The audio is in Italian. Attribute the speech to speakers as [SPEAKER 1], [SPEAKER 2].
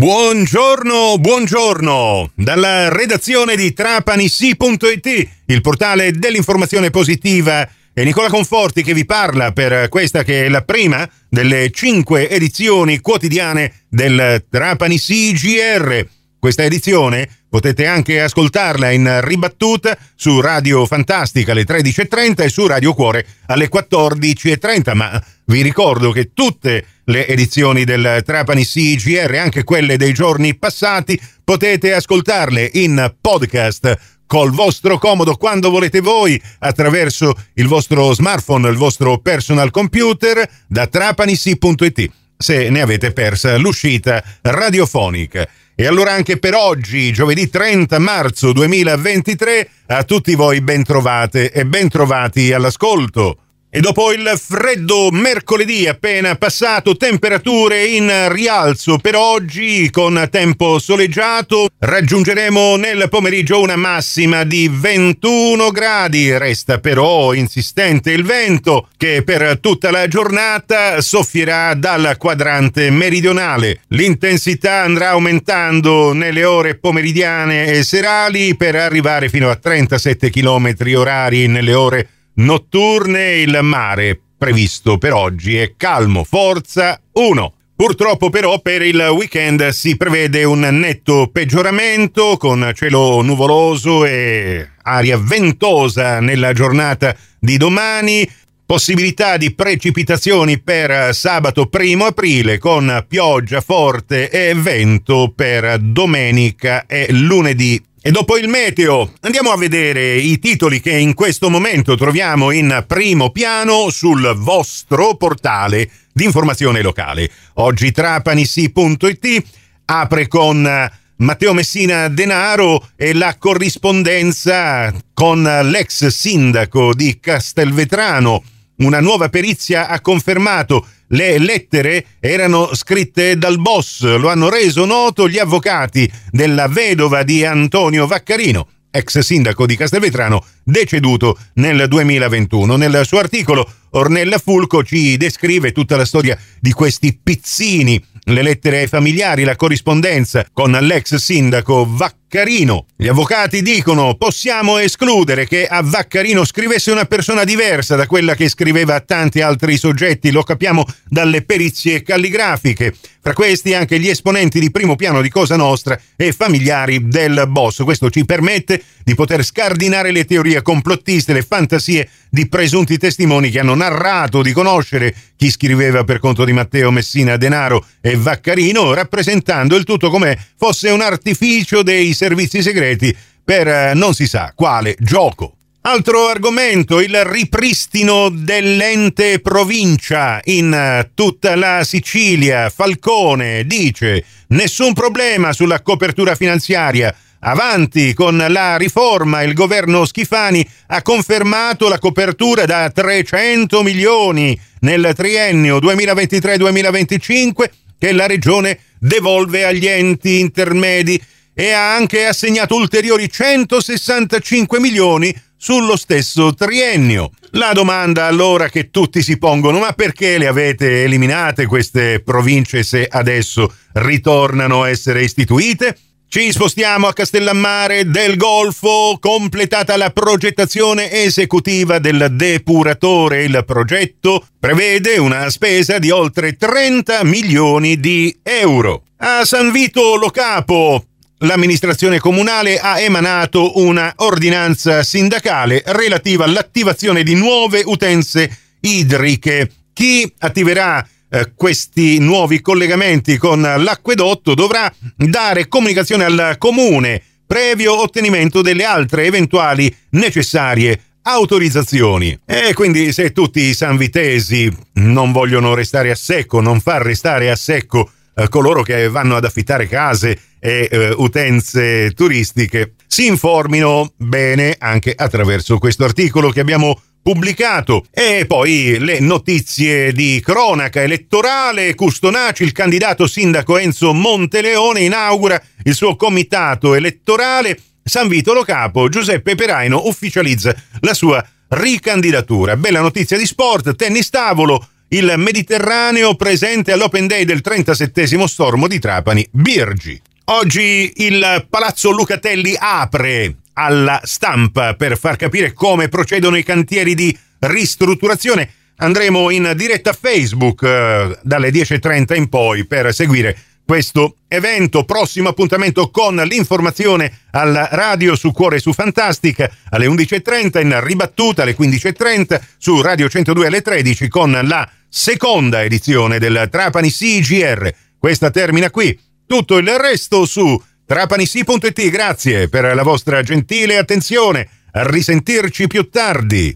[SPEAKER 1] Buongiorno, buongiorno! Dalla redazione di trapanissi.it, il portale dell'informazione positiva, è Nicola Conforti che vi parla per questa che è la prima delle cinque edizioni quotidiane del Trapanissi GR. Questa edizione potete anche ascoltarla in ribattuta su Radio Fantastica alle 13.30 e su Radio Cuore alle 14.30, ma vi ricordo che tutte le edizioni del Trapani CGR, anche quelle dei giorni passati, potete ascoltarle in podcast col vostro comodo quando volete voi attraverso il vostro smartphone, il vostro personal computer da trapanissi.it se ne avete persa l'uscita radiofonica. E allora anche per oggi, giovedì 30 marzo 2023, a tutti voi ben trovate e ben trovati all'ascolto. E dopo il freddo mercoledì appena passato, temperature in rialzo per oggi con tempo soleggiato, raggiungeremo nel pomeriggio una massima di 21 gradi. Resta però insistente il vento che per tutta la giornata soffierà dal quadrante meridionale. L'intensità andrà aumentando nelle ore pomeridiane e serali per arrivare fino a 37 km orari nelle ore notturne il mare previsto per oggi è calmo, forza 1. Purtroppo però per il weekend si prevede un netto peggioramento con cielo nuvoloso e aria ventosa nella giornata di domani, possibilità di precipitazioni per sabato 1 aprile con pioggia forte e vento per domenica e lunedì e dopo il meteo andiamo a vedere i titoli che in questo momento troviamo in primo piano sul vostro portale di informazione locale. Oggi trapanissi.it apre con Matteo Messina Denaro e la corrispondenza con l'ex sindaco di Castelvetrano. Una nuova perizia ha confermato le lettere erano scritte dal boss, lo hanno reso noto gli avvocati della vedova di Antonio Vaccarino, ex sindaco di Castelvetrano, deceduto nel 2021. Nel suo articolo Ornella Fulco ci descrive tutta la storia di questi pizzini, le lettere ai familiari, la corrispondenza con l'ex sindaco Vaccarino. Gli avvocati dicono possiamo escludere che a Vaccarino scrivesse una persona diversa da quella che scriveva a tanti altri soggetti, lo capiamo dalle perizie calligrafiche. Fra questi anche gli esponenti di primo piano di Cosa Nostra e familiari del boss. Questo ci permette di poter scardinare le teorie complottiste, le fantasie di presunti testimoni che hanno narrato di conoscere chi scriveva per conto di Matteo Messina Denaro e Vaccarino, rappresentando il tutto come fosse un artificio dei servizi segreti per eh, non si sa quale gioco. Altro argomento, il ripristino dell'ente provincia in eh, tutta la Sicilia. Falcone dice nessun problema sulla copertura finanziaria. Avanti con la riforma, il governo Schifani ha confermato la copertura da 300 milioni nel triennio 2023-2025 che la regione devolve agli enti intermedi e ha anche assegnato ulteriori 165 milioni sullo stesso triennio. La domanda allora che tutti si pongono, ma perché le avete eliminate queste province se adesso ritornano a essere istituite? Ci spostiamo a Castellammare del Golfo, completata la progettazione esecutiva del depuratore. Il progetto prevede una spesa di oltre 30 milioni di euro. A San Vito Lo Capo, l'amministrazione comunale ha emanato una ordinanza sindacale relativa all'attivazione di nuove utenze idriche. Chi attiverà eh, questi nuovi collegamenti con l'acquedotto dovrà dare comunicazione al comune previo ottenimento delle altre eventuali necessarie autorizzazioni. E quindi se tutti i sanvitesi non vogliono restare a secco, non far restare a secco eh, coloro che vanno ad affittare case e eh, utenze turistiche si informino bene anche attraverso questo articolo che abbiamo pubblicato. E poi le notizie di cronaca elettorale Custonaci il candidato sindaco Enzo Monteleone inaugura il suo comitato elettorale. San Vito Lo Capo Giuseppe Peraino ufficializza la sua ricandidatura. Bella notizia di sport tennis tavolo il Mediterraneo presente all'Open Day del 37 stormo di Trapani, Birgi. Oggi il Palazzo Lucatelli apre alla stampa per far capire come procedono i cantieri di ristrutturazione. Andremo in diretta Facebook eh, dalle 10.30 in poi per seguire questo evento. Prossimo appuntamento con l'informazione alla radio su Cuore su Fantastica alle 11.30, in ribattuta alle 15.30 su Radio 102 alle 13 con la seconda edizione del Trapani CGR. Questa termina qui. Tutto il resto su trapanisi.it. Grazie per la vostra gentile attenzione. A risentirci più tardi.